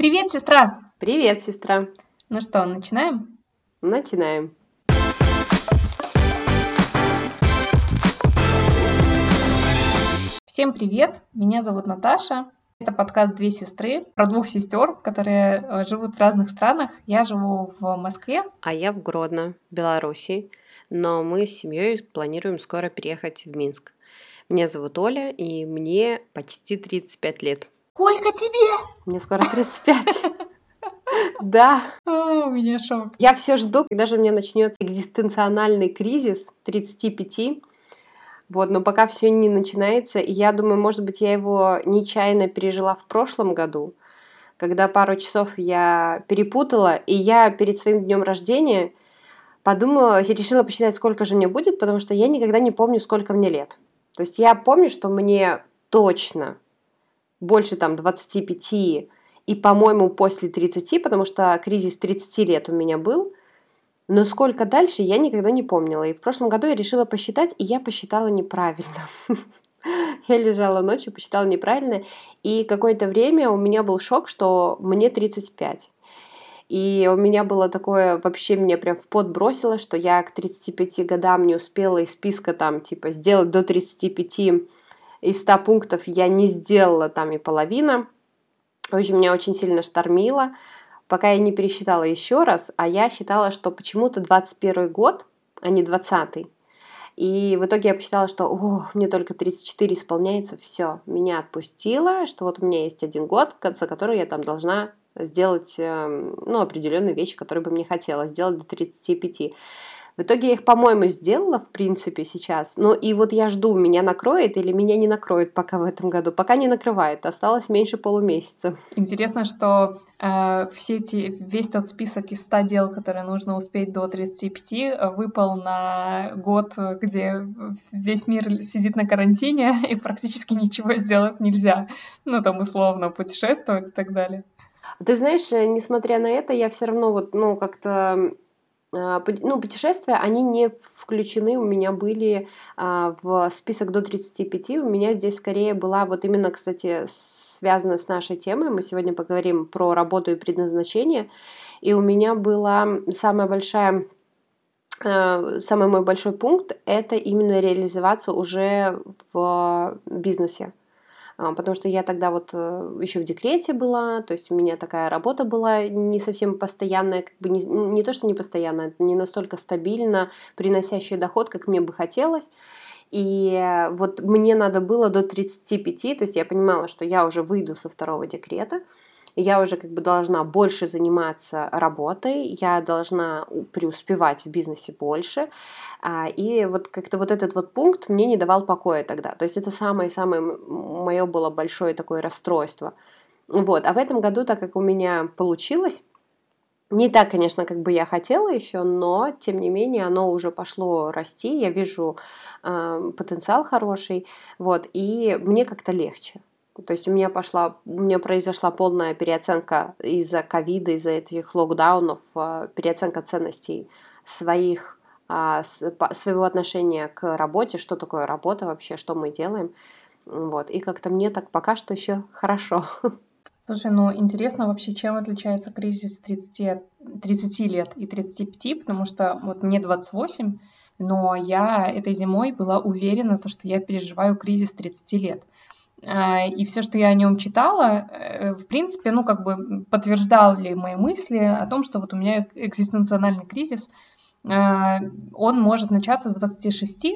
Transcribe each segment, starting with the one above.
Привет, сестра! Привет, сестра! Ну что, начинаем? Начинаем. Всем привет! Меня зовут Наташа. Это подкаст «Две сестры» про двух сестер, которые э, живут в разных странах. Я живу в Москве. А я в Гродно, Беларуси. Но мы с семьей планируем скоро переехать в Минск. Меня зовут Оля, и мне почти 35 лет. Сколько тебе? Мне скоро 35. Да. А, у меня шок. Я все жду, когда же у меня начнется экзистенциональный кризис 35 вот, но пока все не начинается, и я думаю, может быть, я его нечаянно пережила в прошлом году, когда пару часов я перепутала, и я перед своим днем рождения подумала, решила посчитать, сколько же мне будет, потому что я никогда не помню, сколько мне лет. То есть я помню, что мне точно больше там 25 и, по-моему, после 30, потому что кризис 30 лет у меня был – но сколько дальше, я никогда не помнила. И в прошлом году я решила посчитать, и я посчитала неправильно. Я лежала ночью, посчитала неправильно. И какое-то время у меня был шок, что мне 35. И у меня было такое, вообще меня прям в пот бросило, что я к 35 годам не успела из списка там, типа, сделать до 35 из 100 пунктов я не сделала там и половина. В общем, меня очень сильно штормило пока я не пересчитала еще раз, а я считала, что почему-то 21 год, а не 20 и в итоге я посчитала, что о, мне только 34 исполняется, все, меня отпустило, что вот у меня есть один год, за который я там должна сделать эм, ну, определенные вещи, которые бы мне хотелось сделать до 35. В итоге я их, по-моему, сделала, в принципе, сейчас. Но и вот я жду, меня накроет или меня не накроет пока в этом году. Пока не накрывает, осталось меньше полумесяца. Интересно, что э, все эти, весь тот список из 100 дел, которые нужно успеть до 35, э, выпал на год, где весь мир сидит на карантине и практически ничего сделать нельзя. Ну, там, условно, путешествовать и так далее. Ты знаешь, э, несмотря на это, я все равно вот, ну, как-то ну, путешествия, они не включены у меня были а, в список до 35. У меня здесь скорее была вот именно, кстати, связана с нашей темой. Мы сегодня поговорим про работу и предназначение. И у меня была самая большая а, самый мой большой пункт – это именно реализоваться уже в бизнесе. А, потому что я тогда вот э, еще в декрете была, то есть у меня такая работа была не совсем постоянная, как бы не, не то, что не постоянная, не настолько стабильно приносящая доход, как мне бы хотелось. И вот мне надо было до 35, то есть я понимала, что я уже выйду со второго декрета, я уже как бы должна больше заниматься работой, я должна преуспевать в бизнесе больше. А, и вот как-то вот этот вот пункт мне не давал покоя тогда. То есть это самое-самое мое было большое такое расстройство. Вот. А в этом году, так как у меня получилось, не так, конечно, как бы я хотела еще, но тем не менее оно уже пошло расти, я вижу э, потенциал хороший, вот, и мне как-то легче. То есть у меня пошла, у меня произошла полная переоценка из-за ковида, из-за этих локдаунов, э, переоценка ценностей своих своего отношения к работе, что такое работа вообще, что мы делаем. Вот. И как-то мне так пока что еще хорошо. Слушай, ну интересно вообще, чем отличается кризис 30, 30 лет и 35, потому что вот мне 28, но я этой зимой была уверена, что я переживаю кризис 30 лет. А, и все, что я о нем читала, э, в принципе, ну, как бы подтверждали мои мысли о том, что вот у меня экзистенциональный кризис – он может начаться с 26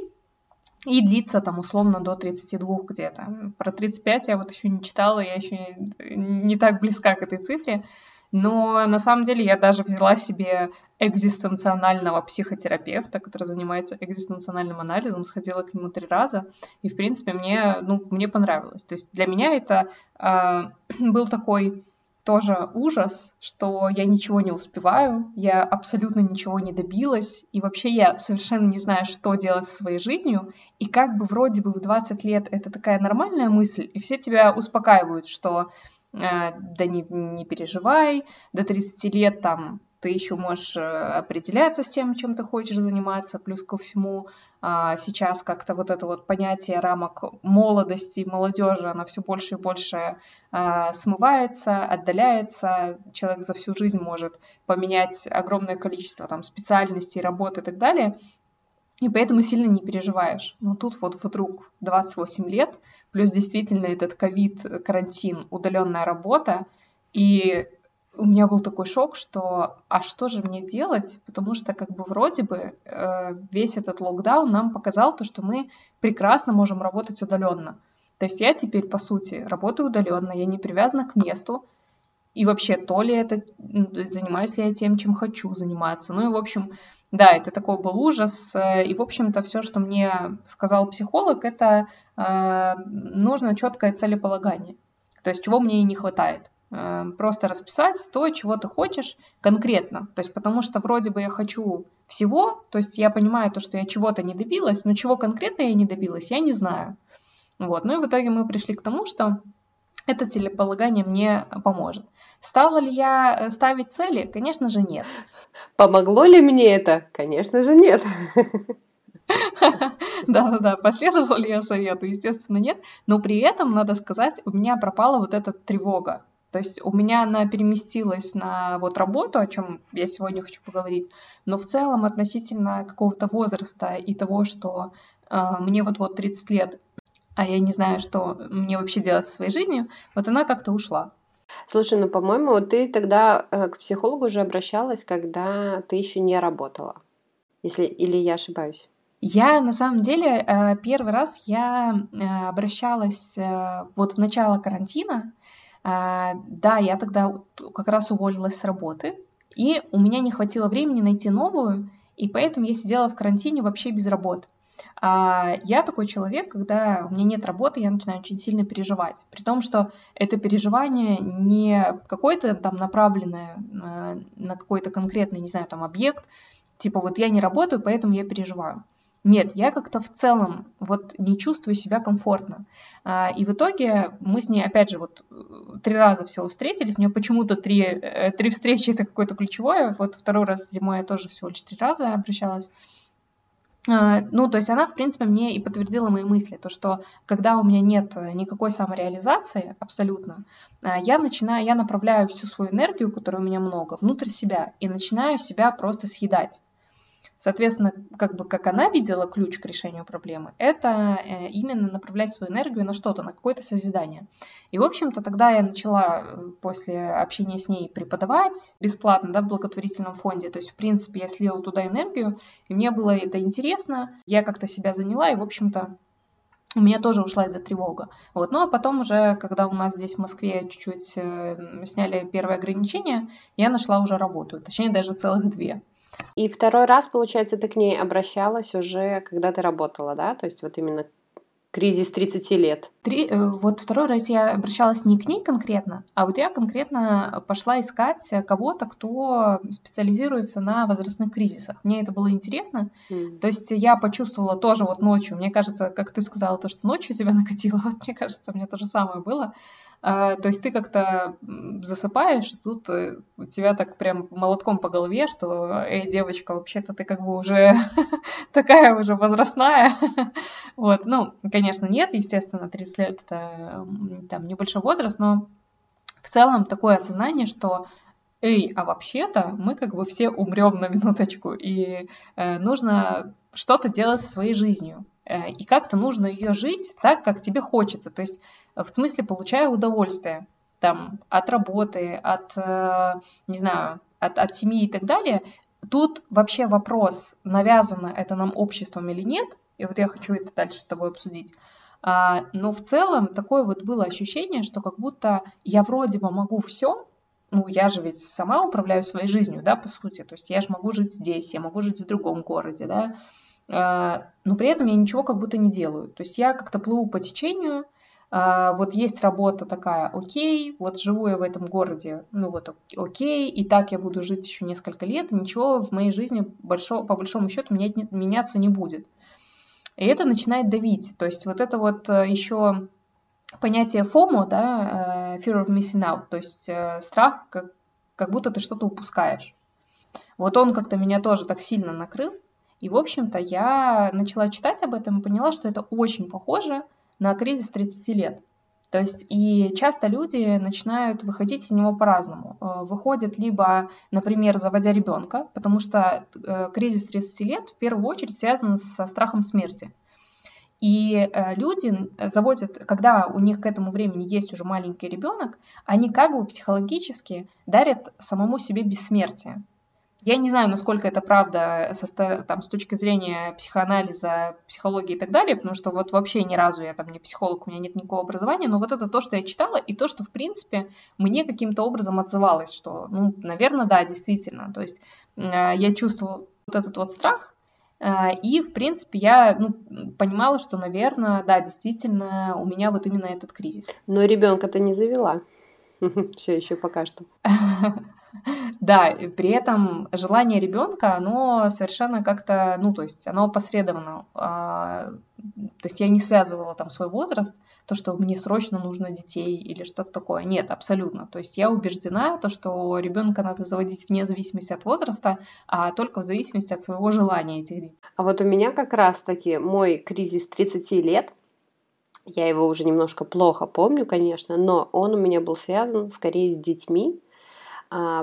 и длиться там условно до 32 где-то. Про 35 я вот еще не читала, я еще не так близка к этой цифре. Но на самом деле я даже взяла себе экзистенционального психотерапевта, который занимается экзистенциональным анализом, сходила к нему три раза, и, в принципе, мне, ну, мне понравилось. То есть для меня это э, был такой тоже ужас, что я ничего не успеваю, я абсолютно ничего не добилась, и вообще я совершенно не знаю, что делать со своей жизнью, и как бы вроде бы в 20 лет это такая нормальная мысль, и все тебя успокаивают, что э, да не, не переживай, до 30 лет там ты еще можешь э, определяться с тем, чем ты хочешь заниматься, плюс ко всему а, сейчас как-то вот это вот понятие рамок молодости, молодежи, она все больше и больше а, смывается, отдаляется, человек за всю жизнь может поменять огромное количество там специальностей, работы и так далее, и поэтому сильно не переживаешь. Но тут вот вдруг 28 лет, плюс действительно этот ковид, карантин, удаленная работа, и у меня был такой шок, что а что же мне делать? Потому что как бы вроде бы э, весь этот локдаун нам показал то, что мы прекрасно можем работать удаленно. То есть я теперь, по сути, работаю удаленно, я не привязана к месту, и вообще, то ли это, занимаюсь ли я тем, чем хочу заниматься. Ну и, в общем, да, это такой был ужас. Э, и, в общем-то, все, что мне сказал психолог, это э, нужно четкое целеполагание. То есть, чего мне и не хватает. Эм, просто расписать то, чего ты хочешь конкретно. То есть потому что вроде бы я хочу всего, то есть я понимаю то, что я чего-то не добилась, но чего конкретно я не добилась, я не знаю. Вот. Ну и в итоге мы пришли к тому, что это целеполагание мне поможет. Стала ли я э, ставить цели? Конечно же, нет. Помогло ли мне это? Конечно же, нет. Да-да-да, последовала ли я совету? Естественно, нет. Но при этом, надо сказать, у меня пропала вот эта тревога. То есть у меня она переместилась на вот работу, о чем я сегодня хочу поговорить, но в целом относительно какого-то возраста и того, что э, мне вот-вот 30 лет, а я не знаю, что мне вообще делать со своей жизнью, вот она как-то ушла. Слушай, ну, по-моему, ты тогда э, к психологу уже обращалась, когда ты еще не работала. Если или я ошибаюсь? Я на самом деле э, первый раз я э, обращалась вот в начало карантина, да, я тогда как раз уволилась с работы, и у меня не хватило времени найти новую, и поэтому я сидела в карантине вообще без работы. А я такой человек, когда у меня нет работы, я начинаю очень сильно переживать. При том, что это переживание не какое-то там направленное а, на какой-то конкретный, не знаю, там объект, типа вот я не работаю, поэтому я переживаю. Нет, я как-то в целом вот не чувствую себя комфортно. А, и в итоге мы с ней, опять же, вот э, три раза всего встретились. У нее почему-то три, э, три встречи это какое-то ключевое. Вот второй раз зимой я тоже всего три раза обращалась. А, ну, то есть она, в принципе, мне и подтвердила мои мысли, то, что когда у меня нет никакой самореализации абсолютно, а, я начинаю, я направляю всю свою энергию, которой у меня много, внутрь себя, и начинаю себя просто съедать. Соответственно, как бы как она видела ключ к решению проблемы, это э, именно направлять свою энергию на что-то, на какое-то созидание. И, в общем-то, тогда я начала э, после общения с ней преподавать бесплатно, да, в благотворительном фонде. То есть, в принципе, я слила туда энергию, и мне было это интересно. Я как-то себя заняла, и, в общем-то, у меня тоже ушла эта тревога. Вот. Ну а потом уже, когда у нас здесь в Москве чуть-чуть э, сняли первые ограничения, я нашла уже работу, точнее даже целых две. И второй раз, получается, ты к ней обращалась уже, когда ты работала, да? То есть вот именно кризис 30 лет. Три, э, вот второй раз я обращалась не к ней конкретно, а вот я конкретно пошла искать кого-то, кто специализируется на возрастных кризисах. Мне это было интересно. Mm. То есть я почувствовала тоже вот ночью, мне кажется, как ты сказала, то, что ночью тебя накатило, вот мне кажется, мне то же самое было. А, то есть ты как-то засыпаешь, тут э, у тебя так прям молотком по голове, что, эй, девочка, вообще-то ты как бы уже такая уже возрастная. вот, ну, конечно, нет, естественно, 30 лет это там небольшой возраст, но в целом такое осознание, что эй, а вообще-то мы как бы все умрем на минуточку, и э, нужно что-то делать со своей жизнью. Э, и как-то нужно ее жить так, как тебе хочется. То есть в смысле получая удовольствие там от работы, от, э, не знаю, от, от семьи и так далее. Тут вообще вопрос, навязано это нам обществом или нет, и вот я хочу это дальше с тобой обсудить. А, но в целом такое вот было ощущение, что как будто я вроде бы могу все, ну, я же ведь сама управляю своей жизнью, да, по сути, то есть я же могу жить здесь, я могу жить в другом городе, да, а, но при этом я ничего как будто не делаю. То есть я как-то плыву по течению, вот есть работа такая, окей, вот живу я в этом городе, ну вот окей, и так я буду жить еще несколько лет, и ничего в моей жизни большого, по большому счету менять, меняться не будет. И это начинает давить. То есть вот это вот э, еще понятие FOMO, да, э, fear of missing out, то есть э, страх, как, как будто ты что-то упускаешь. Вот он как-то меня тоже так сильно накрыл. И, в общем-то, я начала читать об этом и поняла, что это очень похоже на кризис 30 лет. То есть и часто люди начинают выходить из него по-разному. Э, выходят либо, например, заводя ребенка, потому что э, кризис 30 лет в первую очередь связан со страхом смерти. И э, люди заводят, когда у них к этому времени есть уже маленький ребенок, они как бы психологически дарят самому себе бессмертие. Я не знаю, насколько это правда со, там, с точки зрения психоанализа, психологии и так далее, потому что вот вообще ни разу я там не психолог, у меня нет никакого образования, но вот это то, что я читала, и то, что, в принципе, мне каким-то образом отзывалось, что, ну, наверное, да, действительно. То есть э, я чувствовала вот этот вот страх, э, и, в принципе, я ну, понимала, что, наверное, да, действительно, у меня вот именно этот кризис. Но ребенка ты не завела. Все еще пока что. Да, и при этом желание ребенка, оно совершенно как-то, ну, то есть оно опосредованно. А, то есть я не связывала там свой возраст, то, что мне срочно нужно детей или что-то такое. Нет, абсолютно. То есть я убеждена, то, что ребенка надо заводить вне зависимости от возраста, а только в зависимости от своего желания этих детей. А вот у меня как раз-таки мой кризис 30 лет, я его уже немножко плохо помню, конечно, но он у меня был связан скорее с детьми,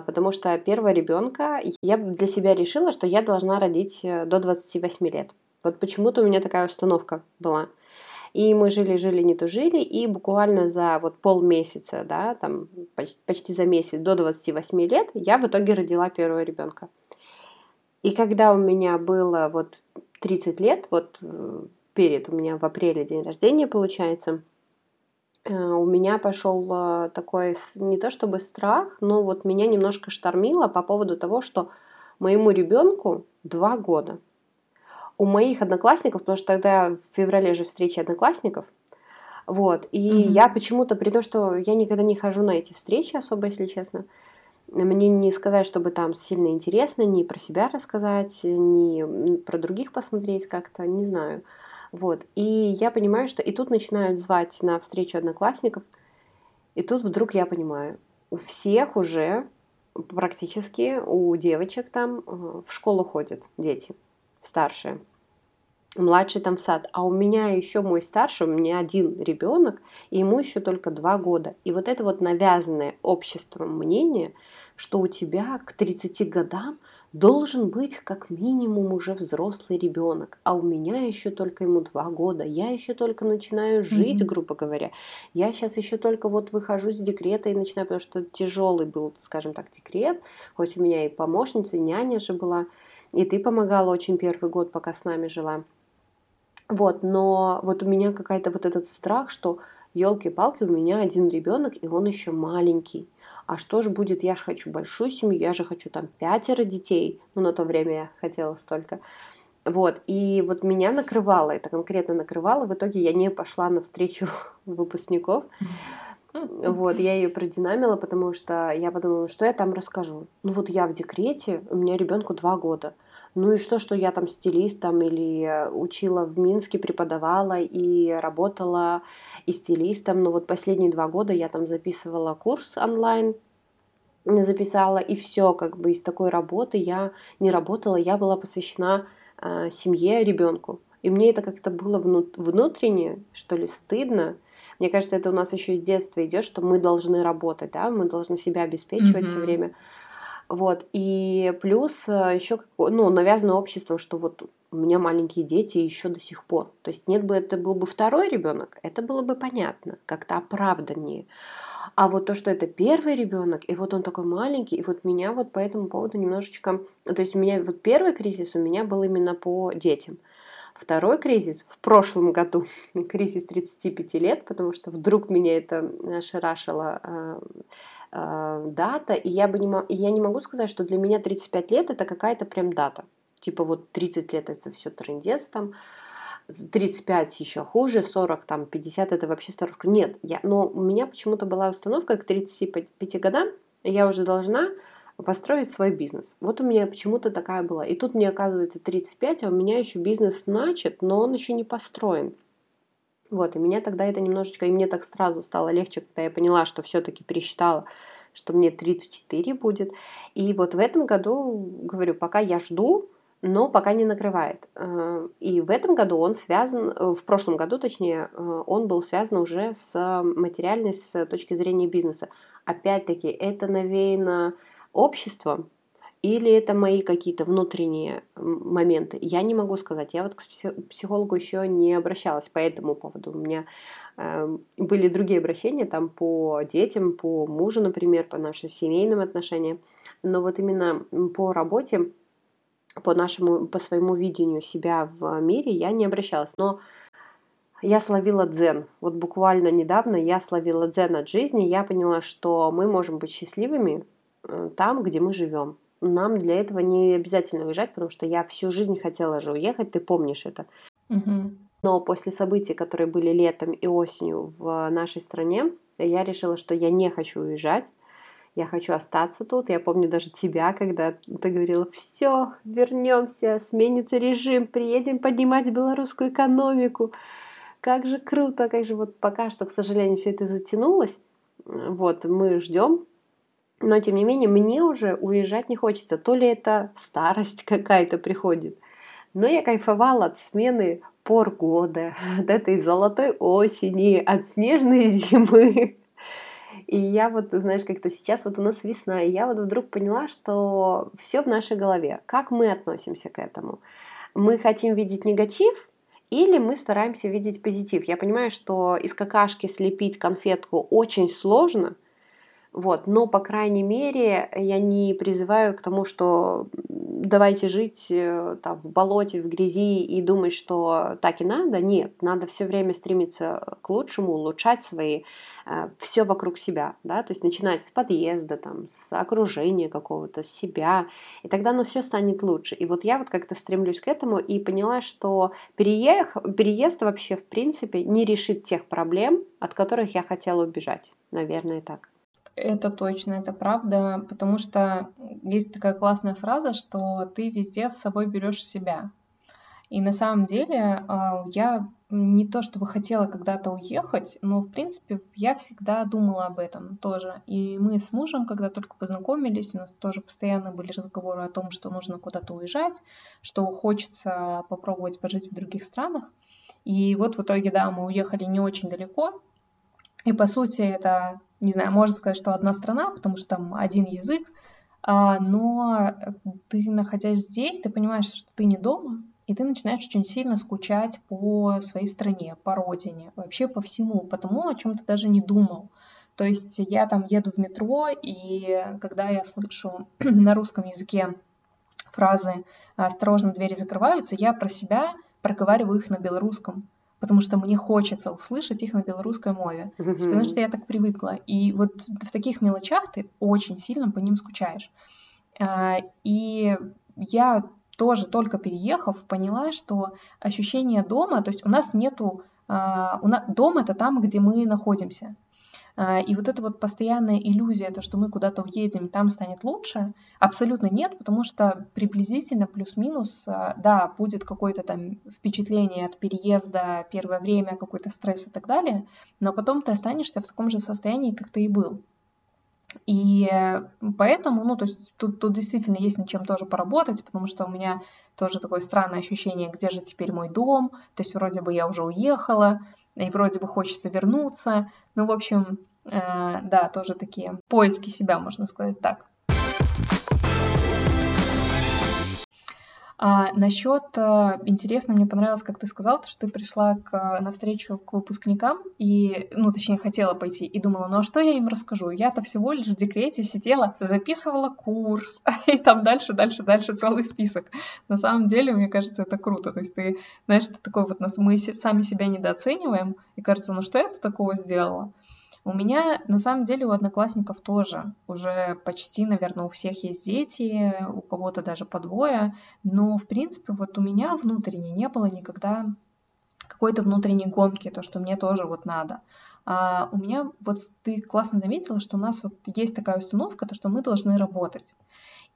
потому что первого ребенка я для себя решила, что я должна родить э, до 28 лет. Вот почему-то у меня такая установка была. И мы жили-жили, не то жили, и буквально за вот полмесяца, да, там почти, почти за месяц до 28 лет я в итоге родила первого ребенка. И когда у меня было вот 30 лет, вот э, перед у меня в апреле день рождения получается, у меня пошел э, такой не то чтобы страх, но вот меня немножко штормило по поводу того, что моему ребенку два года. У моих одноклассников, потому что тогда в феврале же встреча одноклассников, вот, и mm-hmm. я почему-то, при том, что я никогда не хожу на эти встречи особо, если честно, мне не сказать, чтобы там сильно интересно, ни про себя рассказать, ни про других посмотреть как-то, не знаю. Вот. И я понимаю, что и тут начинают звать на встречу одноклассников, и тут вдруг я понимаю, у всех уже практически, у девочек там э, в школу ходят дети старшие. Младший там в сад, а у меня еще мой старший, у меня один ребенок, и ему еще только два года. И вот это вот навязанное обществом мнение, что у тебя к 30 годам должен быть как минимум уже взрослый ребенок, а у меня еще только ему два года, я еще только начинаю жить, mm-hmm. грубо говоря, я сейчас еще только вот выхожу из декрета и начинаю, потому что тяжелый был, скажем так, декрет, хоть у меня и помощница, и няня же была, и ты помогала очень первый год, пока с нами жила. Вот, но вот у меня какая-то вот этот страх, что елки-палки, у меня один ребенок, и он еще маленький а что же будет, я же хочу большую семью, я же хочу там пятеро детей, ну на то время я хотела столько. Вот, и вот меня накрывало, это конкретно накрывало, в итоге я не пошла на встречу выпускников, вот, я ее продинамила, потому что я подумала, что я там расскажу. Ну вот я в декрете, у меня ребенку два года. Ну и что, что я там стилистом или учила в Минске, преподавала и работала и стилистом. Но вот последние два года я там записывала курс онлайн, записала, и все, как бы из такой работы я не работала, я была посвящена э, семье, ребенку. И мне это как-то было внутренне, что ли, стыдно. Мне кажется, это у нас еще с детства идет, что мы должны работать, да, мы должны себя обеспечивать mm-hmm. все время. Вот, и плюс э, еще, ну, навязано обществом, что вот у меня маленькие дети еще до сих пор. То есть нет бы, это был бы второй ребенок, это было бы понятно, как-то оправданнее. А вот то, что это первый ребенок, и вот он такой маленький, и вот меня вот по этому поводу немножечко... То есть у меня вот первый кризис у меня был именно по детям. Второй кризис в прошлом году, кризис 35 лет, потому что вдруг меня это шарашило э, дата, и я, бы не, я не могу сказать, что для меня 35 лет это какая-то прям дата. Типа вот 30 лет это все трендец там, 35 еще хуже, 40, там, 50 это вообще старушка. Нет, я, но у меня почему-то была установка к 35 годам, я уже должна построить свой бизнес. Вот у меня почему-то такая была. И тут мне оказывается 35, а у меня еще бизнес начат, но он еще не построен. Вот, и меня тогда это немножечко, и мне так сразу стало легче, когда я поняла, что все-таки пересчитала, что мне 34 будет. И вот в этом году, говорю, пока я жду, но пока не накрывает. Э, и в этом году он связан, э, в прошлом году точнее, э, он был связан уже с материальной, с точки зрения бизнеса. Опять-таки, это навеяно обществом, или это мои какие-то внутренние моменты? Я не могу сказать. Я вот к психологу еще не обращалась по этому поводу. У меня э, были другие обращения там по детям, по мужу, например, по нашим семейным отношениям. Но вот именно по работе, по нашему, по своему видению себя в мире я не обращалась. Но я словила дзен. Вот буквально недавно я словила дзен от жизни. Я поняла, что мы можем быть счастливыми э, там, где мы живем нам для этого не обязательно уезжать, потому что я всю жизнь хотела же уехать, ты помнишь это. Угу. Но после событий, которые были летом и осенью в нашей стране, я решила, что я не хочу уезжать. Я хочу остаться тут. Я помню даже тебя, когда ты говорила, все, вернемся, сменится режим, приедем поднимать белорусскую экономику. Как же круто, как же вот пока что, к сожалению, все это затянулось. Вот, мы ждем, но, тем не менее, мне уже уезжать не хочется. То ли это старость какая-то приходит. Но я кайфовала от смены пор года, от этой золотой осени, от снежной зимы. И я вот, знаешь, как-то сейчас вот у нас весна, и я вот вдруг поняла, что все в нашей голове. Как мы относимся к этому? Мы хотим видеть негатив, или мы стараемся видеть позитив. Я понимаю, что из какашки слепить конфетку очень сложно – вот. Но, по крайней мере, я не призываю к тому, что давайте жить э, там, в болоте, в грязи и думать, что так и надо. Нет, надо все время стремиться к лучшему, улучшать свои э, все вокруг себя, да, то есть начинать с подъезда, там, с окружения какого-то, с себя, и тогда оно все станет лучше. И вот я вот как-то стремлюсь к этому и поняла, что переех... переезд вообще в принципе не решит тех проблем, от которых я хотела убежать. Наверное, так. Это точно, это правда, потому что есть такая классная фраза, что ты везде с собой берешь себя. И на самом деле а, я не то чтобы хотела когда-то уехать, но в принципе я всегда думала об этом тоже. И мы с мужем, когда только познакомились, у нас тоже постоянно были разговоры о том, что нужно куда-то уезжать, что хочется попробовать пожить в других странах. И вот в итоге, да, мы уехали не очень далеко. И по сути это не знаю, можно сказать, что одна страна, потому что там один язык, а, но ты, находясь здесь, ты понимаешь, что ты не дома, и ты начинаешь очень сильно скучать по своей стране, по родине, вообще по всему, по тому, о чем ты даже не думал. То есть я там еду в метро, и когда я слышу на русском языке фразы «осторожно, двери закрываются», я про себя проговариваю их на белорусском потому что мне хочется услышать их на белорусской мове, mm-hmm. потому что я так привыкла. И вот в таких мелочах ты очень сильно по ним скучаешь. А, и я тоже только переехав поняла, что ощущение дома, то есть у нас нету, а, у нас, дом это там, где мы находимся. А, и вот эта вот постоянная иллюзия, то, что мы куда-то уедем, там станет лучше, абсолютно нет, потому что приблизительно плюс-минус, а, да, будет какое-то там впечатление от переезда, первое время, какой-то стресс и так далее, но потом ты останешься в таком же состоянии, как ты и был. И поэтому, ну, то есть тут, тут действительно есть над чем тоже поработать, потому что у меня тоже такое странное ощущение, где же теперь мой дом, то есть вроде бы я уже уехала, и вроде бы хочется вернуться. Ну, в общем, да, тоже такие поиски себя, можно сказать так. А насчет, э, интересно, мне понравилось, как ты сказал, что ты пришла к, на встречу к выпускникам и, ну, точнее, хотела пойти и думала, ну а что я им расскажу? Я-то всего лишь в декрете сидела, записывала курс, и там дальше, дальше, дальше целый список. На самом деле, мне кажется, это круто. То есть ты, знаешь, ты такой вот, мы сами себя недооцениваем, и кажется, ну что я тут такого сделала? У меня, на самом деле, у одноклассников тоже уже почти, наверное, у всех есть дети, у кого-то даже по двое, но, в принципе, вот у меня внутренне не было никогда какой-то внутренней гонки, то, что мне тоже вот надо. А у меня, вот ты классно заметила, что у нас вот есть такая установка, то, что мы должны работать.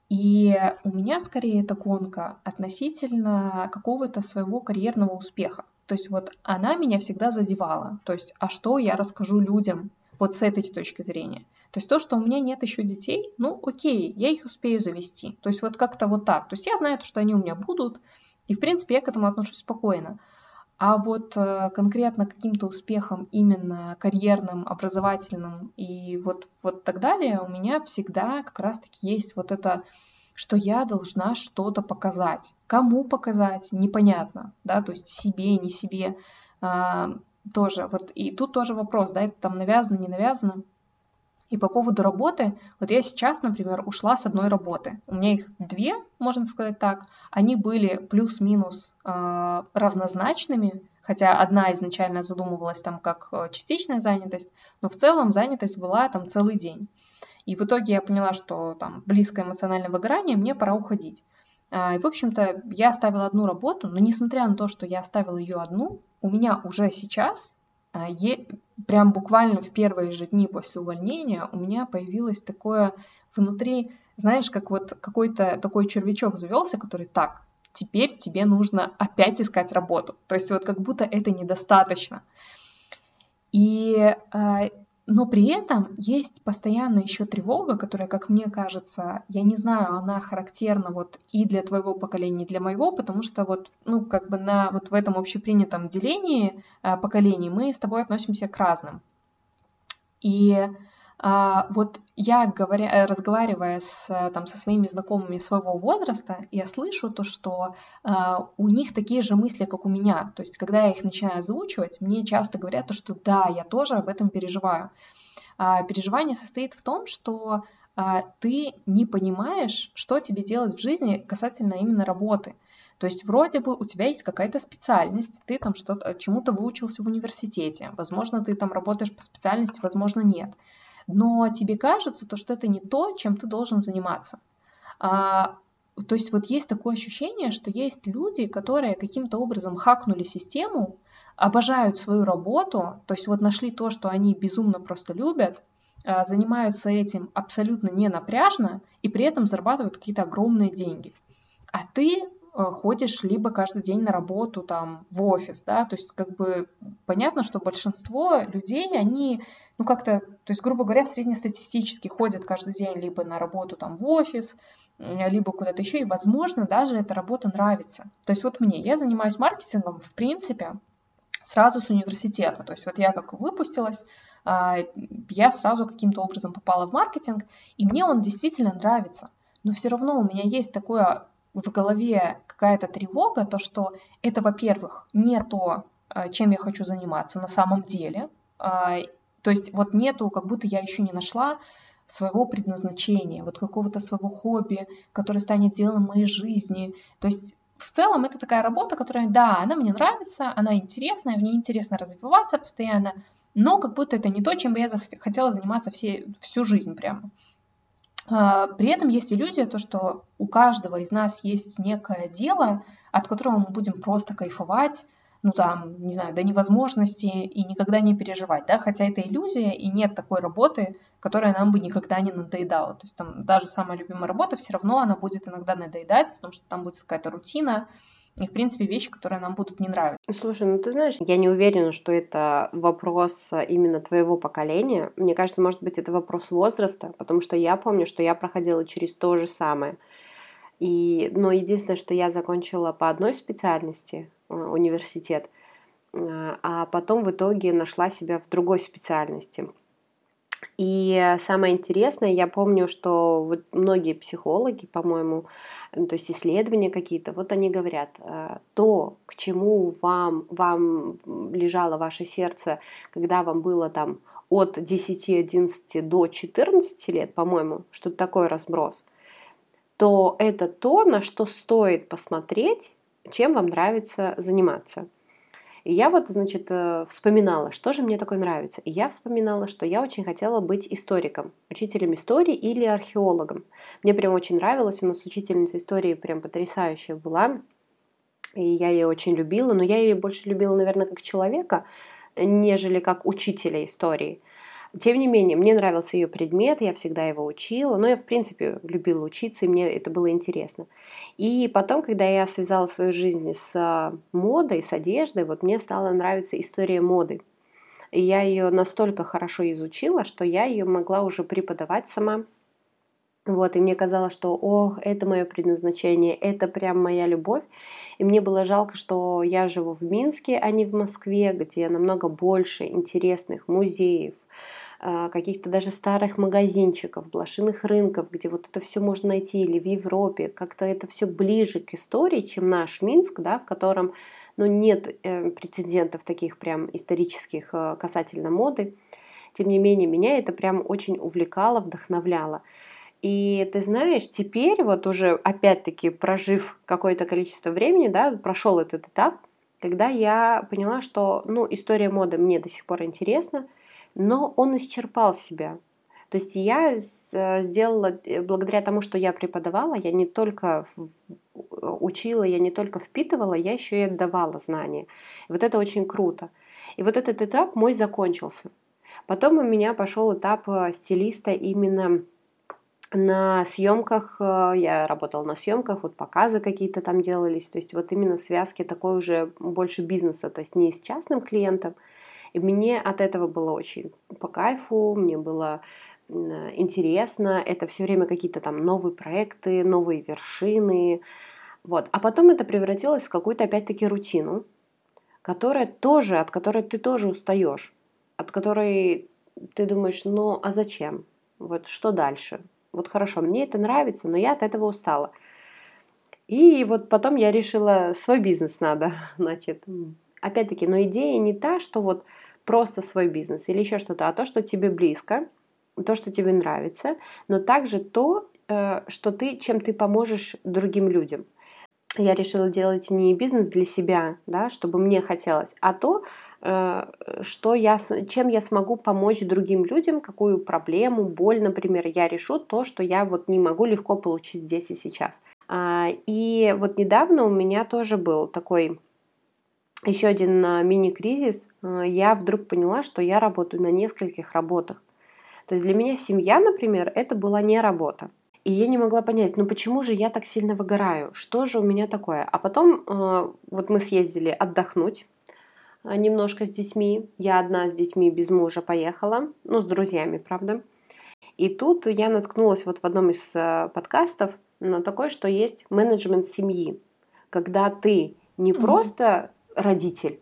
И у меня скорее это гонка относительно какого-то своего карьерного успеха. То есть вот она меня всегда задевала. То есть, а что я расскажу людям вот с этой точки зрения? То есть то, что у меня нет еще детей, ну окей, я их успею завести. То есть вот как-то вот так. То есть я знаю, что они у меня будут, и в принципе я к этому отношусь спокойно. А вот э, конкретно каким-то успехом именно карьерным, образовательным и вот, вот так далее у меня всегда как раз-таки есть вот это, что я должна что-то показать. Кому показать, непонятно, да, то есть себе, не себе. А, тоже, вот и тут тоже вопрос, да, это там навязано, не навязано. И по поводу работы, вот я сейчас, например, ушла с одной работы. У меня их две, можно сказать так. Они были плюс-минус э, равнозначными, хотя одна изначально задумывалась там как э, частичная занятость, но в целом занятость была там целый день. И в итоге я поняла, что там близкое эмоциональное выгорание, мне пора уходить. А, и, в общем-то, я оставила одну работу, но несмотря на то, что я оставила ее одну, у меня уже сейчас а, прям буквально в первые же дни после увольнения у меня появилось такое внутри, знаешь, как вот какой-то такой червячок завелся, который так, теперь тебе нужно опять искать работу. То есть вот как будто это недостаточно. И а, но при этом есть постоянно еще тревога, которая, как мне кажется, я не знаю, она характерна вот и для твоего поколения, и для моего, потому что вот, ну, как бы на вот в этом общепринятом делении э, поколений мы с тобой относимся к разным. И вот я, говоря, э, разговаривая с, э, там, со своими знакомыми своего возраста, я слышу то, что а, у них такие же мысли, как у меня. То есть, когда я их начинаю озвучивать, мне часто говорят то, что да, я тоже об этом переживаю. А, переживание состоит в том, что а, ты не понимаешь, что тебе делать в жизни касательно именно работы. То есть вроде бы у тебя есть какая-то специальность, ты там что-то чему-то выучился в университете, возможно, ты там работаешь по специальности, возможно, нет но тебе кажется, то, что это не то, чем ты должен заниматься. А, то есть вот есть такое ощущение, что есть люди, которые каким-то образом хакнули систему, обожают свою работу, то есть вот нашли то, что они безумно просто любят, а, занимаются этим абсолютно не напряжно и при этом зарабатывают какие-то огромные деньги. А ты ходишь либо каждый день на работу, там, в офис, да, то есть как бы понятно, что большинство людей, они ну как-то, то есть, грубо говоря, среднестатистически ходят каждый день либо на работу там в офис, либо куда-то еще, и, возможно, даже эта работа нравится. То есть вот мне, я занимаюсь маркетингом, в принципе, сразу с университета. То есть вот я как выпустилась, а, я сразу каким-то образом попала в маркетинг, и мне он действительно нравится. Но все равно у меня есть такое в голове какая-то тревога, то что это, во-первых, не то, а, чем я хочу заниматься на самом деле, а, то есть вот нету, как будто я еще не нашла своего предназначения, вот какого-то своего хобби, которое станет делом моей жизни. То есть в целом это такая работа, которая, да, она мне нравится, она интересная, в ней интересно развиваться постоянно, но как будто это не то, чем бы я хотела заниматься все, всю жизнь прямо. А, при этом есть иллюзия, то, что у каждого из нас есть некое дело, от которого мы будем просто кайфовать, ну там, не знаю, до невозможности и никогда не переживать, да, хотя это иллюзия, и нет такой работы, которая нам бы никогда не надоедала. То есть там даже самая любимая работа, все равно она будет иногда надоедать, потому что там будет какая-то рутина, и, в принципе, вещи, которые нам будут не нравиться. Слушай, ну ты знаешь, я не уверена, что это вопрос именно твоего поколения. Мне кажется, может быть, это вопрос возраста, потому что я помню, что я проходила через то же самое. И, но единственное, что я закончила по одной специальности, Э, университет, э, а потом в итоге нашла себя в другой специальности. И самое интересное, я помню, что вот многие психологи, по-моему, ну, то есть исследования какие-то, вот они говорят, э, то, к чему вам, вам лежало ваше сердце, когда вам было там от 10, 11 до 14 лет, по-моему, что-то такой разброс, то это то, на что стоит посмотреть чем вам нравится заниматься. И я вот, значит, э, вспоминала, что же мне такое нравится. И я вспоминала, что я очень хотела быть историком, учителем истории или археологом. Мне прям очень нравилось, у нас учительница истории прям потрясающая была, и я ее очень любила, но я ее больше любила, наверное, как человека, нежели как учителя истории. Тем не менее, мне нравился ее предмет, я всегда его учила, но я, в принципе, любила учиться, и мне это было интересно. И потом, когда я связала свою жизнь с модой, с одеждой, вот мне стала нравиться история моды. И я ее настолько хорошо изучила, что я ее могла уже преподавать сама. Вот, и мне казалось, что, о, это мое предназначение, это прям моя любовь. И мне было жалко, что я живу в Минске, а не в Москве, где намного больше интересных музеев, а, каких-то даже старых магазинчиков, блошиных рынков, где вот это все можно найти, или в Европе, как-то это все ближе к истории, чем наш Минск, да, в котором ну, нет э, прецедентов таких прям исторических э, касательно моды. Тем не менее, меня это прям очень увлекало, вдохновляло. И ты знаешь, теперь вот уже опять-таки прожив какое-то количество времени, да, прошел этот этап, когда я поняла, что ну, история моды мне до сих пор интересна, но он исчерпал себя. То есть я э, сделала, э, благодаря тому, что я преподавала, я не только учила, я не только впитывала, я еще и отдавала знания. И вот это очень круто. И вот этот этап мой закончился. Потом у меня пошел этап э, стилиста именно на съемках, э, я работала на съемках, вот показы какие-то там делались, то есть вот именно в связке такой уже больше бизнеса, то есть не с частным клиентом. И мне от этого было очень по кайфу, мне было интересно, это все время какие-то там новые проекты, новые вершины, вот. А потом это превратилось в какую-то опять-таки рутину, которая тоже, от которой ты тоже устаешь, от которой ты думаешь, ну а зачем? Вот что дальше? Вот хорошо, мне это нравится, но я от этого устала. И вот потом я решила, свой бизнес надо, значит. Опять-таки, но идея не та, что вот просто свой бизнес или еще что-то, а то, что тебе близко, то, что тебе нравится, но также то, э, что ты, чем ты поможешь другим людям. Я решила делать не бизнес для себя, да, чтобы мне хотелось, а то, Э, что я, чем я смогу помочь другим людям, какую проблему, боль, например, я решу, то, что я вот не могу легко получить здесь и сейчас. А, и вот недавно у меня тоже был такой еще один а, мини-кризис. А, я вдруг поняла, что я работаю на нескольких работах. То есть для меня семья, например, это была не работа. И я не могла понять, ну почему же я так сильно выгораю? Что же у меня такое? А потом вот мы съездили отдохнуть а, немножко с детьми. Я одна с детьми без мужа поехала, ну, с друзьями, правда. И тут я наткнулась вот в одном из подкастов на такое, что есть менеджмент семьи, когда ты не mm-hmm. просто родитель,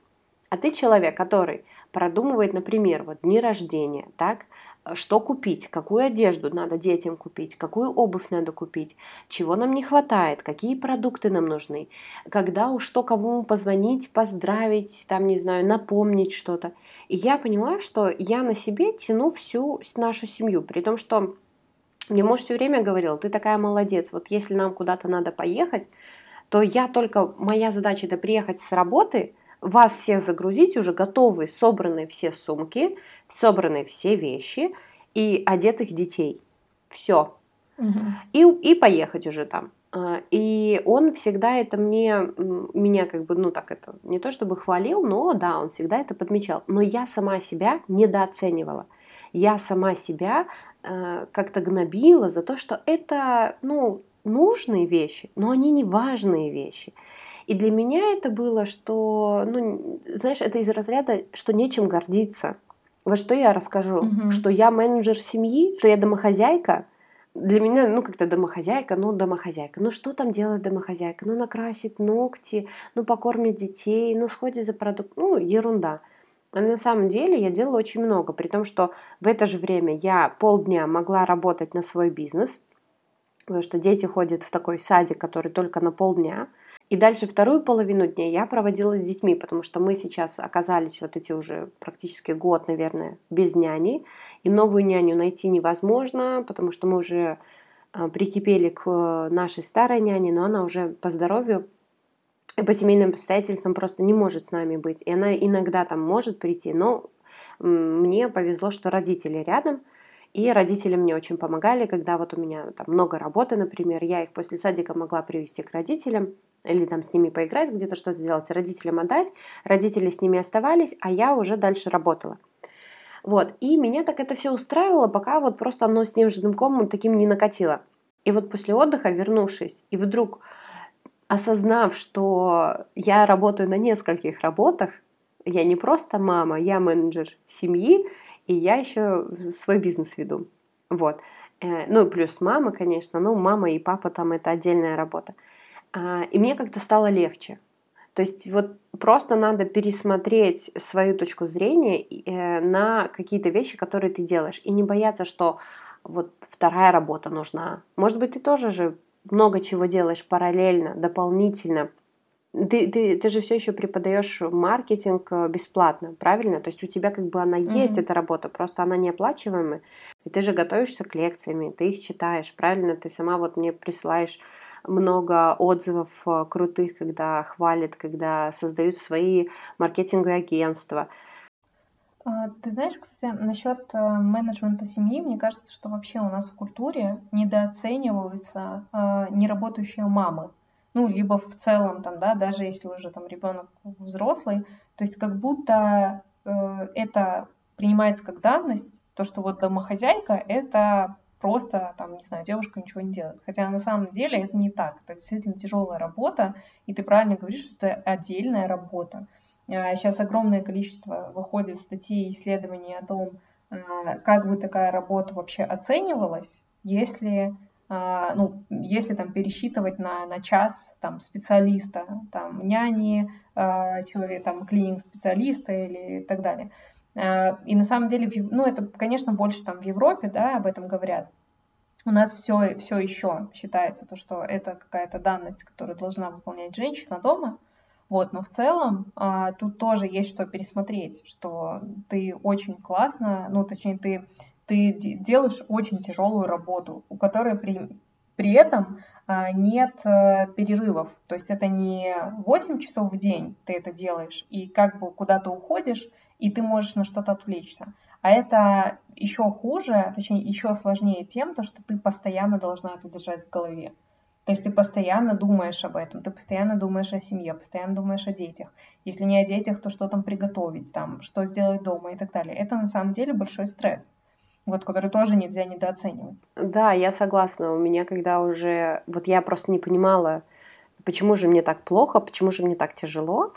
а ты человек, который продумывает, например, вот дни рождения, так, что купить, какую одежду надо детям купить, какую обувь надо купить, чего нам не хватает, какие продукты нам нужны, когда уж что кому позвонить, поздравить, там, не знаю, напомнить что-то. И я поняла, что я на себе тяну всю нашу семью, при том, что мне муж все время говорил, ты такая молодец, вот если нам куда-то надо поехать, то я только, моя задача это приехать с работы, вас всех загрузить, уже готовые, собранные все сумки, собраны все вещи и одетых детей. Все. Угу. И, и поехать уже там. А, и он всегда это мне, меня как бы, ну так это, не то чтобы хвалил, но да, он всегда это подмечал. Но я сама себя недооценивала. Я сама себя э, как-то гнобила за то, что это, ну, нужные вещи, но они не важные вещи. И для меня это было, что, ну, знаешь, это из разряда, что нечем гордиться. Во что я расскажу? Угу. Что я менеджер семьи, что я домохозяйка. Для меня, ну, как-то домохозяйка, ну, домохозяйка. Ну, что там делает домохозяйка? Ну, накрасит ногти, ну, покормит детей, ну, сходит за продукт. Ну, ерунда. А на самом деле я делала очень много, при том, что в это же время я полдня могла работать на свой бизнес, потому что дети ходят в такой садик, который только на полдня. И дальше вторую половину дня я проводила с детьми, потому что мы сейчас оказались вот эти уже практически год, наверное, без няни. И новую няню найти невозможно, потому что мы уже а, прикипели к э, нашей старой няне, но она уже по здоровью и по семейным обстоятельствам просто не может с нами быть. И она иногда там может прийти, но мне повезло, что родители рядом – и родители мне очень помогали, когда вот у меня там много работы, например, я их после садика могла привести к родителям или там с ними поиграть, где-то что-то делать, родителям отдать, родители с ними оставались, а я уже дальше работала. Вот, и меня так это все устраивало, пока вот просто оно с снежным комом таким не накатило. И вот после отдыха, вернувшись, и вдруг осознав, что я работаю на нескольких работах, Я не просто мама, я менеджер семьи, и я еще свой бизнес веду. Вот. Э, ну, плюс мама, конечно, ну, мама и папа там это отдельная работа. А, и мне как-то стало легче. То есть вот просто надо пересмотреть свою точку зрения э, на какие-то вещи, которые ты делаешь, и не бояться, что вот вторая работа нужна. Может быть, ты тоже же много чего делаешь параллельно, дополнительно. Ты, ты, ты же все еще преподаешь маркетинг э, бесплатно, правильно? То есть у тебя как бы она mm-hmm. есть, эта работа, просто она неоплачиваемая. И ты же готовишься к лекциями, ты их читаешь, правильно? Ты сама вот мне присылаешь много отзывов э, крутых, когда хвалят, когда создают свои маркетинговые агентства. А, ты знаешь, кстати, насчет э, менеджмента семьи, мне кажется, что вообще у нас в культуре недооцениваются неработающие мамы. Ну, либо в целом, там, да, даже если уже там ребенок взрослый, то есть как будто это принимается как данность, то, что вот домохозяйка — это просто, там, не знаю, девушка ничего не делает. Хотя на самом деле это не так. Это действительно тяжелая работа, и ты правильно говоришь, что это отдельная работа. Сейчас а, огромное количество выходит статей и исследований о том, а, как бы такая работа вообще оценивалась, если ну, если там пересчитывать на, на час там, специалиста, там, няни, человек, там, клиник-специалиста или так далее. Э, и на самом деле, ну, это, конечно, больше там в Европе, да, об этом говорят. У нас все, все еще считается то, что это какая-то данность, которую должна выполнять женщина дома. Вот, но в целом а, тут тоже есть что пересмотреть, что ты очень классно, ну, точнее, ты, ты делаешь очень тяжелую работу, у которой при, при этом а, нет а, перерывов. То есть это не 8 часов в день ты это делаешь, и как бы куда-то уходишь, и ты можешь на что-то отвлечься. А это еще хуже, точнее, еще сложнее тем, то, что ты постоянно должна это держать в голове. То есть ты постоянно думаешь об этом, ты постоянно думаешь о семье, постоянно думаешь о детях. Если не о детях, то что там приготовить, там, что сделать дома и так далее. Это на самом деле большой стресс, вот, который тоже нельзя недооценивать. Да, я согласна. У меня когда уже... Вот я просто не понимала, почему же мне так плохо, почему же мне так тяжело.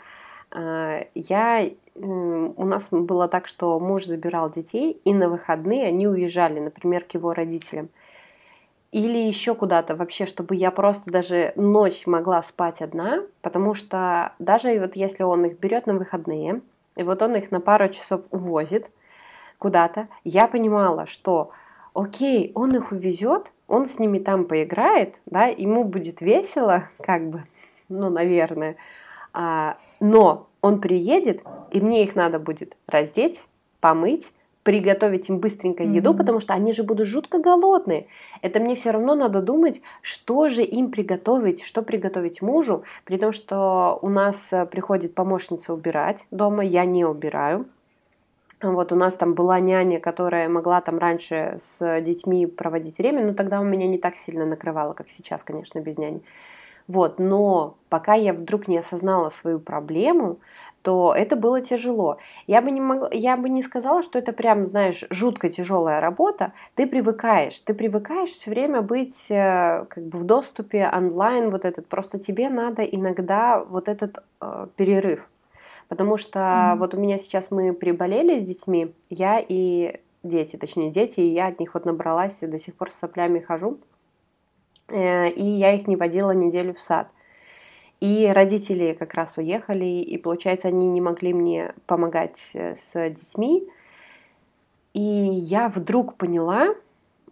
А, я у нас было так, что муж забирал детей, и на выходные они уезжали, например, к его родителям. Или еще куда-то вообще, чтобы я просто даже ночь могла спать одна, потому что даже вот если он их берет на выходные, и вот он их на пару часов увозит куда-то, я понимала, что окей, он их увезет, он с ними там поиграет, да, ему будет весело, как бы, ну, наверное, а, но он приедет, и мне их надо будет раздеть, помыть, приготовить им быстренько еду, mm-hmm. потому что они же будут жутко голодные. Это мне все равно надо думать, что же им приготовить, что приготовить мужу, при том, что у нас э, приходит помощница убирать дома, я не убираю. Вот у нас там была няня, которая могла там раньше с детьми проводить время, но тогда у меня не так сильно накрывало, как сейчас, конечно, без няни. Вот, но пока я вдруг не осознала свою проблему, то это было тяжело. Я бы не могла, я бы не сказала, что это прям, знаешь, жутко тяжелая работа. Ты привыкаешь, ты привыкаешь все время быть э, как бы в доступе онлайн вот этот. Просто тебе надо иногда вот этот э, перерыв, потому что mm-hmm. вот у меня сейчас мы приболели с детьми, я и дети, точнее дети, и я от них вот набралась и до сих пор с соплями хожу. Э, и я их не водила неделю в сад. И родители как раз уехали, и получается, они не могли мне помогать э, с детьми. И я вдруг поняла,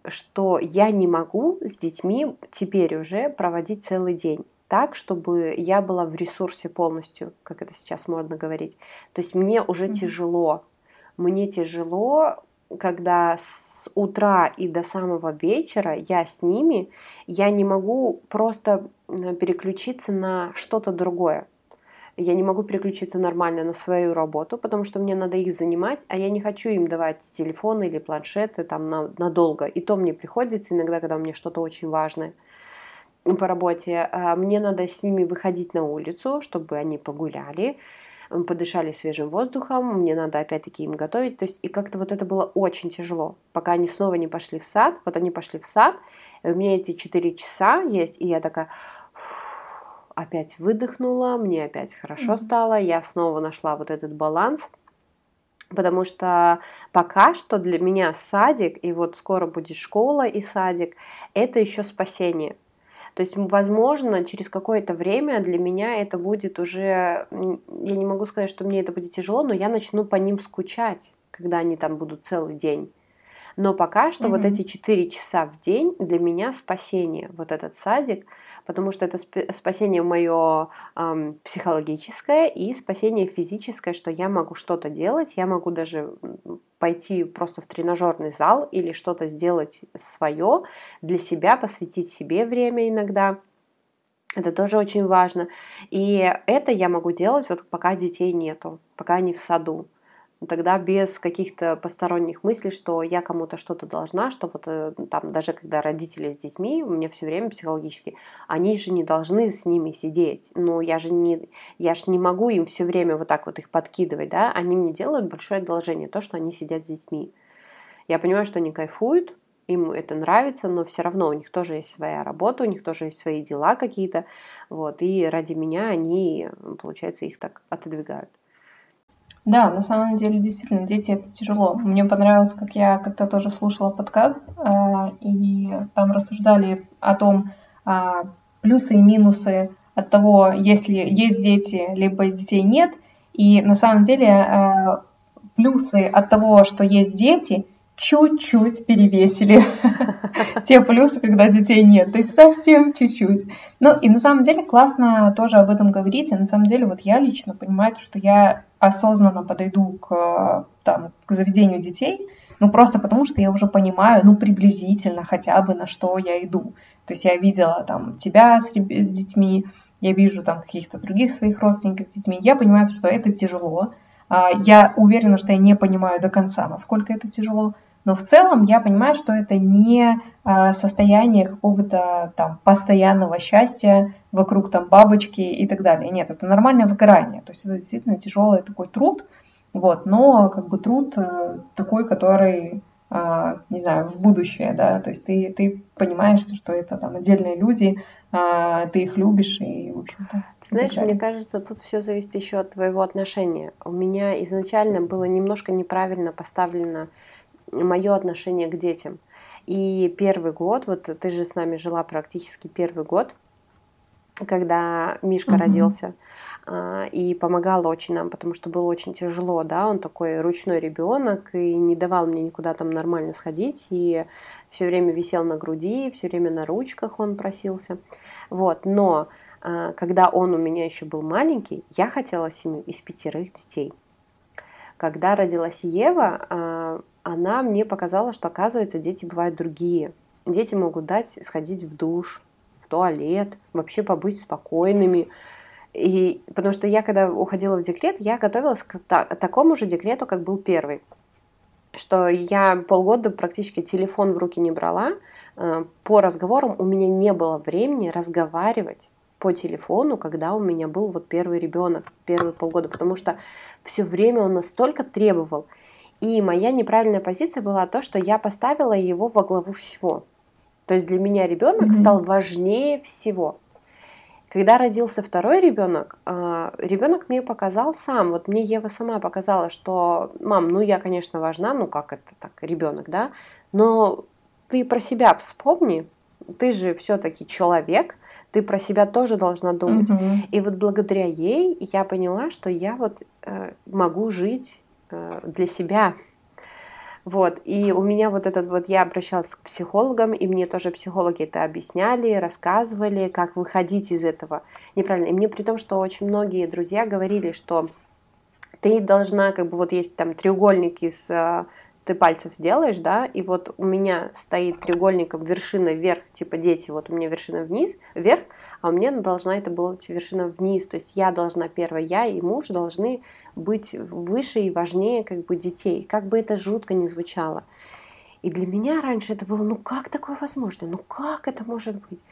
что я не могу с детьми теперь уже проводить целый день так, чтобы я была в ресурсе полностью, как это сейчас модно говорить. То есть мне уже mm-hmm. тяжело. Мне тяжело когда с утра и до самого вечера я с ними, я не могу просто переключиться на что-то другое. Я не могу переключиться нормально на свою работу, потому что мне надо их занимать, а я не хочу им давать телефоны или планшеты там на, надолго. И то мне приходится иногда, когда меня что-то очень важное по работе. А мне надо с ними выходить на улицу, чтобы они погуляли, подышали свежим воздухом, мне надо опять-таки им готовить. То есть, и как-то вот это было очень тяжело, пока они снова не пошли в сад. Вот они пошли в сад, и у меня эти 4 часа есть, и я такая, опять выдохнула, мне опять хорошо mm-hmm. стало, я снова нашла вот этот баланс. Потому что пока что для меня садик, и вот скоро будет школа и садик, это еще спасение. То есть, возможно, через какое-то время для меня это будет уже, я не могу сказать, что мне это будет тяжело, но я начну по ним скучать, когда они там будут целый день. Но пока что mm-hmm. вот эти 4 часа в день для меня спасение, вот этот садик, потому что это спасение мое эм, психологическое и спасение физическое, что я могу что-то делать, я могу даже пойти просто в тренажерный зал или что-то сделать свое для себя, посвятить себе время иногда. Это тоже очень важно. И это я могу делать вот пока детей нету, пока они в саду тогда без каких-то посторонних мыслей, что я кому-то что-то должна, что вот э, там даже когда родители с детьми, у меня все время психологически, они же не должны с ними сидеть, но я же не, я же не могу им все время вот так вот их подкидывать, да, они мне делают большое одолжение, то, что они сидят с детьми. Я понимаю, что они кайфуют, им это нравится, но все равно у них тоже есть своя работа, у них тоже есть свои дела какие-то, вот, и ради меня они, получается, их так отодвигают. Да, на самом деле, действительно, дети это тяжело. Мне понравилось, как я как-то тоже слушала подкаст, э, и там рассуждали о том, э, плюсы и минусы от того, если есть дети, либо детей нет. И на самом деле э, плюсы от того, что есть дети, чуть-чуть перевесили те плюсы, когда детей нет. То есть совсем чуть-чуть. Ну и на самом деле классно тоже об этом говорить. И на самом деле вот я лично понимаю, что я осознанно подойду к, там, к заведению детей, ну просто потому что я уже понимаю, ну приблизительно хотя бы на что я иду. То есть я видела там тебя с, с детьми, я вижу там каких-то других своих родственников с детьми, я понимаю, что это тяжело, а, я уверена, что я не понимаю до конца, насколько это тяжело, но в целом я понимаю, что это не а, состояние какого-то там постоянного счастья вокруг там бабочки и так далее. Нет, это нормальное выгорание. То есть это действительно тяжелый такой труд, вот, но как бы труд э, такой, который а, не знаю, в будущее, да, то есть ты, ты понимаешь, что это там отдельные люди, ты их любишь и, в общем-то. Ты знаешь, мне кажется, тут все зависит еще от твоего отношения. У меня изначально было немножко неправильно поставлено мое отношение к детям. И первый год, вот ты же с нами жила практически первый год, когда Мишка угу. родился, а, и помогала очень нам, потому что было очень тяжело, да, он такой ручной ребенок и не давал мне никуда там нормально сходить, и все время висел на груди, все время на ручках он просился, вот, но а, когда он у меня еще был маленький, я хотела семью из пятерых детей. Когда родилась Ева, а, она мне показала, что оказывается дети бывают другие. Дети могут дать сходить в душ, в туалет, вообще побыть спокойными. И, потому что я, когда уходила в декрет, я готовилась к та- такому же декрету, как был первый. Что я полгода практически телефон в руки не брала. Э, по разговорам у меня не было времени разговаривать по телефону, когда у меня был вот первый ребенок, первые полгода, потому что все время он настолько требовал. И моя неправильная позиция была то, что я поставила его во главу всего. То есть для меня ребенок mm-hmm. стал важнее всего. Когда родился второй ребенок, а, ребенок мне показал сам, вот мне Ева сама показала, что, мам, ну я, конечно, важна, ну как это так, ребенок, да, но ты про себя вспомни, ты же все-таки человек, ты про себя тоже должна думать. Mm-hmm. И вот благодаря ей я поняла, что я вот э, могу жить для себя, вот, и у меня вот этот вот, я обращалась к психологам, и мне тоже психологи это объясняли, рассказывали, как выходить из этого неправильно. И мне при том, что очень многие друзья говорили, что ты должна, как бы вот есть там треугольник из э, ты пальцев делаешь, да, и вот у меня стоит треугольником вершина вверх, типа дети, вот у меня вершина вниз, вверх, а у меня должна это быть вершина вниз, то есть я должна первая, я и муж должны быть выше и важнее как бы детей, как бы это жутко не звучало. И для меня раньше это было, ну как такое возможно, ну как это может быть?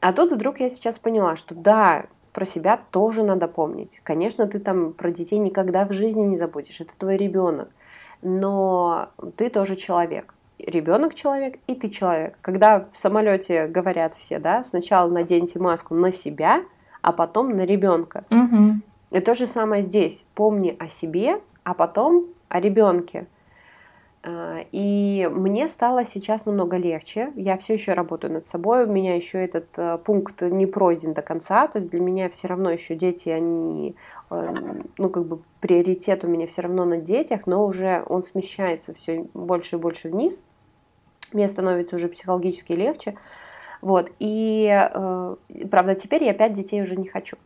А тут вдруг я сейчас поняла, что да, про себя тоже надо помнить. Конечно, ты там про детей никогда в жизни не забудешь, это твой ребенок, но ты тоже человек. Ребенок человек, и ты человек. Когда в самолете говорят все, да, сначала наденьте маску на себя, а потом на ребенка. Угу. И то же самое здесь. Помни о себе, а потом о ребенке. А, и мне стало сейчас намного легче. Я все еще работаю над собой. У меня еще этот э, пункт не пройден до конца. То есть для меня все равно еще дети, они, э, ну, как бы приоритет у меня все равно на детях, но уже он смещается все больше и больше вниз. Мне становится уже психологически легче. Вот. И, э, правда, теперь я опять детей уже не хочу.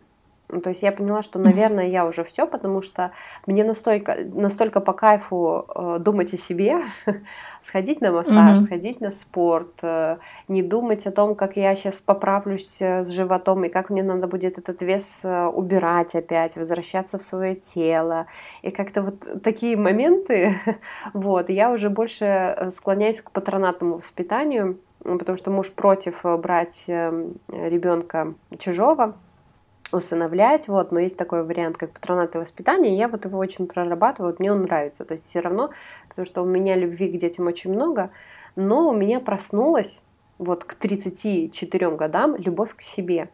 Ну, то есть я поняла, что, наверное, я уже все, потому что мне настолько, настолько по кайфу э, думать о себе, сходить на массаж, mm-hmm. сходить на спорт, э, не думать о том, как я сейчас поправлюсь э, с животом и как мне надо будет этот вес э, убирать опять, возвращаться в свое тело. И как-то вот такие моменты, вот, я уже больше э, склоняюсь к патронатному воспитанию, потому что муж против брать эм, ребенка чужого усыновлять, вот, но есть такой вариант, как патронат и воспитание, я вот его очень прорабатываю, вот мне он нравится, то есть все равно, потому что у меня любви к детям очень много, но у меня проснулась вот к 34 годам любовь к себе.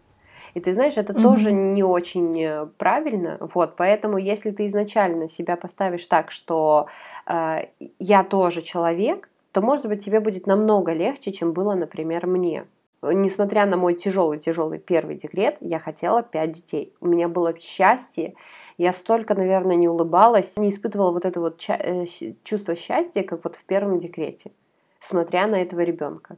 И ты знаешь, это mm-hmm. тоже не очень э, правильно, вот, поэтому если ты изначально себя поставишь так, что э, я тоже человек, то, может быть, тебе будет намного легче, чем было, например, мне несмотря на мой тяжелый-тяжелый первый декрет, я хотела пять детей. У меня было счастье. Я столько, наверное, не улыбалась, не испытывала вот это вот э, чувство счастья, как вот в первом декрете, смотря на этого ребенка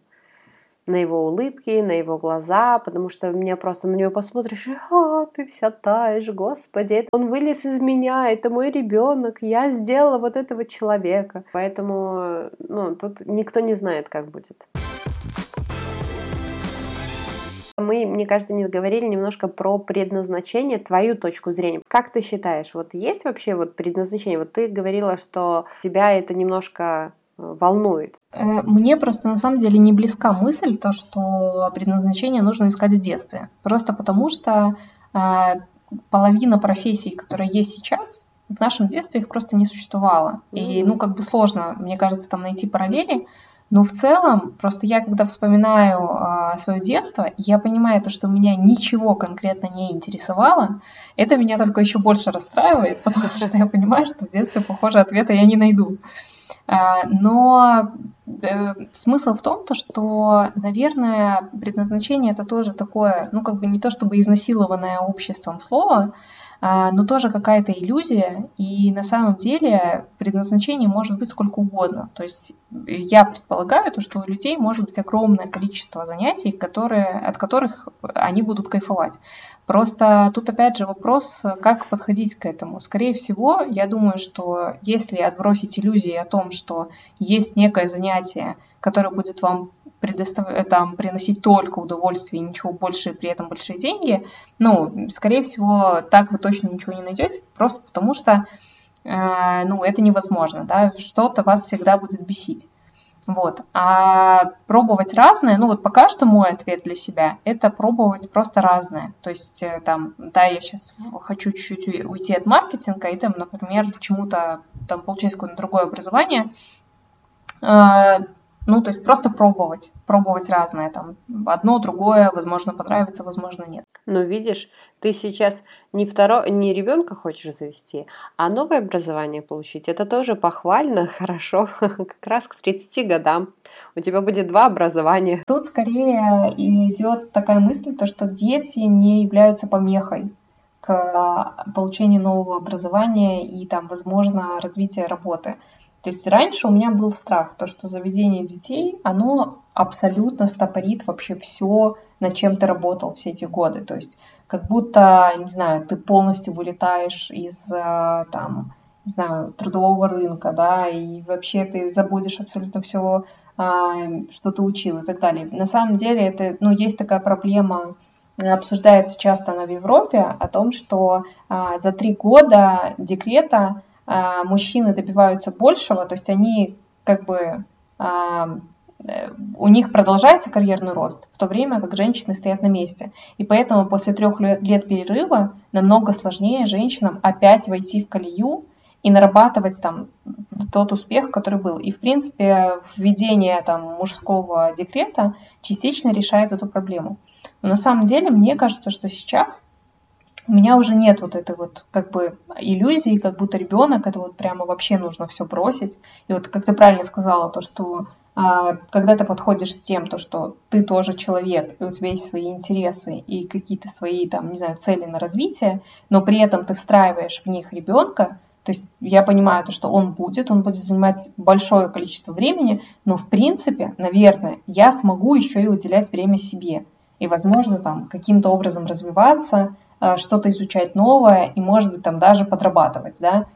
на его улыбки, на его глаза, потому что мне просто на него посмотришь, и, а, ты вся таешь, господи, он вылез из меня, это мой ребенок, я сделала вот этого человека. Поэтому, ну, тут никто не знает, как будет. Мы, мне кажется, не говорили немножко про предназначение, твою точку зрения. Как ты считаешь, вот есть вообще вот предназначение? Вот ты говорила, что тебя это немножко э, волнует. Э, мне просто на самом деле не близка мысль, то, что предназначение нужно искать в детстве. Просто потому что э, половина профессий, которые есть сейчас, в нашем детстве их просто не существовало. Mm-hmm. И, ну, как бы сложно, мне кажется, там найти параллели. Но в целом, просто я когда вспоминаю э, свое детство, я понимаю то, что меня ничего конкретно не интересовало, это меня только еще больше расстраивает, потому что я понимаю, что в детстве, похоже, ответа я не найду. А, но э, смысл в том, то, что, наверное, предназначение это тоже такое, ну как бы не то чтобы изнасилованное обществом слово, а, но тоже какая-то иллюзия, и на самом деле предназначение может быть сколько угодно. То есть я предполагаю, то, что у людей может быть огромное количество занятий, которые, от которых они будут кайфовать. Просто тут опять же вопрос, как подходить к этому. Скорее всего, я думаю, что если отбросить иллюзии о том, что есть некое занятие, которое будет вам предостав... Э, там, приносить только удовольствие и ничего больше, и при этом большие деньги, ну, скорее всего, так вы точно ничего не найдете, просто потому что, э, ну, это невозможно, да, что-то вас всегда будет бесить. Вот. А пробовать разное, ну вот пока что мой ответ для себя, это пробовать просто разное. То есть э, там, да, я сейчас хочу чуть-чуть уйти от маркетинга и там, например, чему-то там получить какое-то другое образование, э, ну, то есть просто пробовать, пробовать разное там. Одно, другое, возможно, понравится, возможно, нет. Но видишь, ты сейчас не, второ... не ребенка хочешь завести, а новое образование получить. Это тоже похвально, хорошо, как раз к 30 годам. У тебя будет два образования. Тут скорее идет такая мысль, то, что дети не являются помехой к получению нового образования и там, возможно, развития работы. То есть раньше у меня был страх, то, что заведение детей, оно абсолютно стопорит вообще все, над чем ты работал все эти годы. То есть как будто, не знаю, ты полностью вылетаешь из э, там, не знаю, трудового рынка, да, и вообще ты забудешь абсолютно все, а, что ты учил и так далее. На самом деле это, ну, есть такая проблема, обсуждается часто она в Европе, о том, что а, за три года декрета мужчины добиваются большего, то есть они как бы а, у них продолжается карьерный рост, в то время как женщины стоят на месте. И поэтому после трех лет перерыва намного сложнее женщинам опять войти в колею и нарабатывать там тот успех, который был. И, в принципе, введение там мужского декрета частично решает эту проблему. Но на самом деле, мне кажется, что сейчас у меня уже нет вот этой вот как бы иллюзии, как будто ребенок, это вот прямо вообще нужно все бросить. И вот как ты правильно сказала, то, что а, когда ты подходишь с тем, то, что ты тоже человек, и у тебя есть свои интересы и какие-то свои, там, не знаю, цели на развитие, но при этом ты встраиваешь в них ребенка, то есть я понимаю, то, что он будет, он будет занимать большое количество времени, но в принципе, наверное, я смогу еще и уделять время себе. И, возможно, там каким-то образом развиваться, что-то изучать новое и, может быть, там даже подрабатывать, да.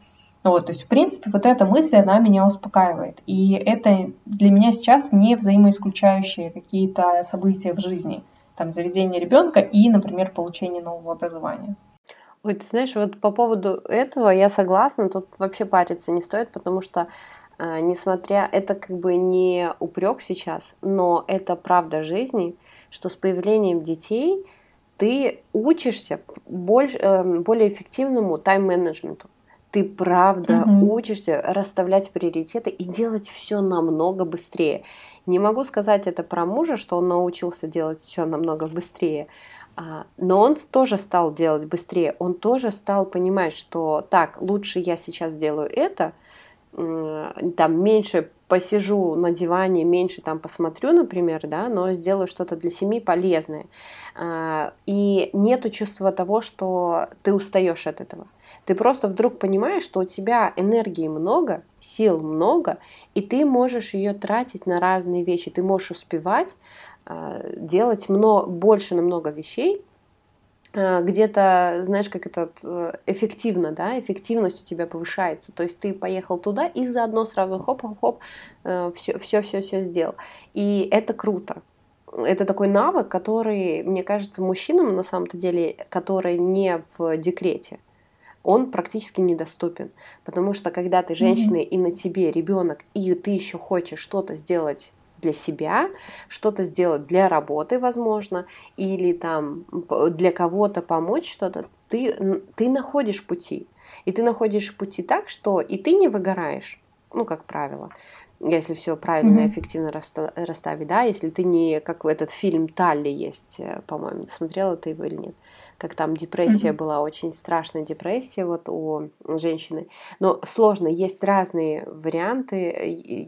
Вот, то есть, в принципе, вот эта мысль, она меня успокаивает. И это для меня сейчас не взаимоисключающие какие-то события в жизни. Там, заведение ребенка и, например, получение нового образования. Ой, ты знаешь, вот по поводу этого я согласна, тут вообще париться не стоит, потому что э, несмотря, это как бы не упрек сейчас, но это правда жизни, что с появлением детей ты учишься больше, эм, более эффективному тайм-менеджменту. Ты правда угу. учишься расставлять приоритеты и делать все намного быстрее. Не могу сказать это про мужа, что он научился делать все намного быстрее, а, но он тоже стал делать быстрее. Он тоже стал понимать, что так, лучше я сейчас сделаю это, там меньше посижу на диване, меньше там посмотрю, например, да, но сделаю что-то для семьи полезное. А, и нету чувства того, что ты устаешь от этого. Ты просто вдруг понимаешь, что у тебя энергии много, сил много, и ты можешь ее тратить на разные вещи. Ты можешь успевать а, делать много, больше намного вещей, где-то, знаешь, как это э, эффективно, да, эффективность у тебя повышается. То есть ты поехал туда и заодно сразу хоп-хоп-хоп все, все, все, все сделал. И это круто. Это такой навык, который, мне кажется, мужчинам на самом-то деле, которые не в декрете, он практически недоступен. Потому что когда ты женщина mm-hmm. и на тебе ребенок, и ты еще хочешь что-то сделать для себя, что-то сделать для работы, возможно, или там для кого-то помочь что-то, ты, ты находишь пути. И ты находишь пути так, что и ты не выгораешь, ну, как правило, если все правильно и эффективно расставить, да, если ты не, как этот фильм Талли есть, э, по-моему, смотрела ты его или нет, как там депрессия mm-hmm. была, очень страшная депрессия вот у женщины. Но сложно, есть разные варианты,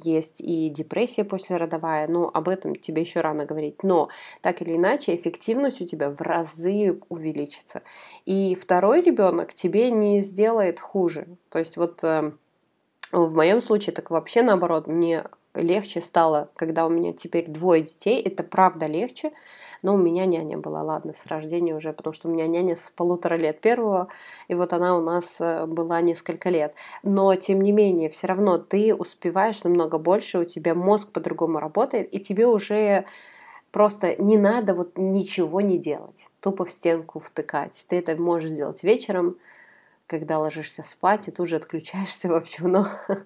есть и депрессия послеродовая, но об этом тебе еще рано говорить. Но так или иначе эффективность у тебя в разы увеличится. И второй ребенок тебе не сделает хуже. То есть вот э, в моем случае так вообще наоборот, мне легче стало, когда у меня теперь двое детей, это правда легче, но у меня няня была, ладно, с рождения уже, потому что у меня няня с полутора лет первого, и вот она у нас э, была несколько лет. Но, тем не менее, все равно ты успеваешь намного больше, у тебя мозг по-другому работает, и тебе уже просто не надо вот ничего не делать, тупо в стенку втыкать. Ты это можешь сделать вечером, когда ложишься спать, и тут же отключаешься, в общем, но...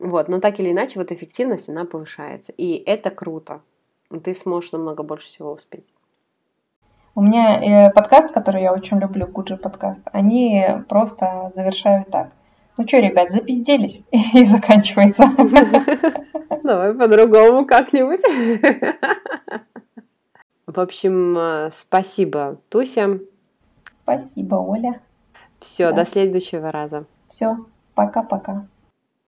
Вот, но так или иначе, вот эффективность, она повышается. И это круто ты сможешь намного больше всего успеть. У меня э, подкаст, который я очень люблю, Гуджи подкаст, они просто завершают так. Ну что, ребят, запизделись и заканчивается. Давай по-другому как-нибудь. В общем, э, спасибо, Туся. Спасибо, Оля. Все, да. до следующего раза. Все, пока-пока.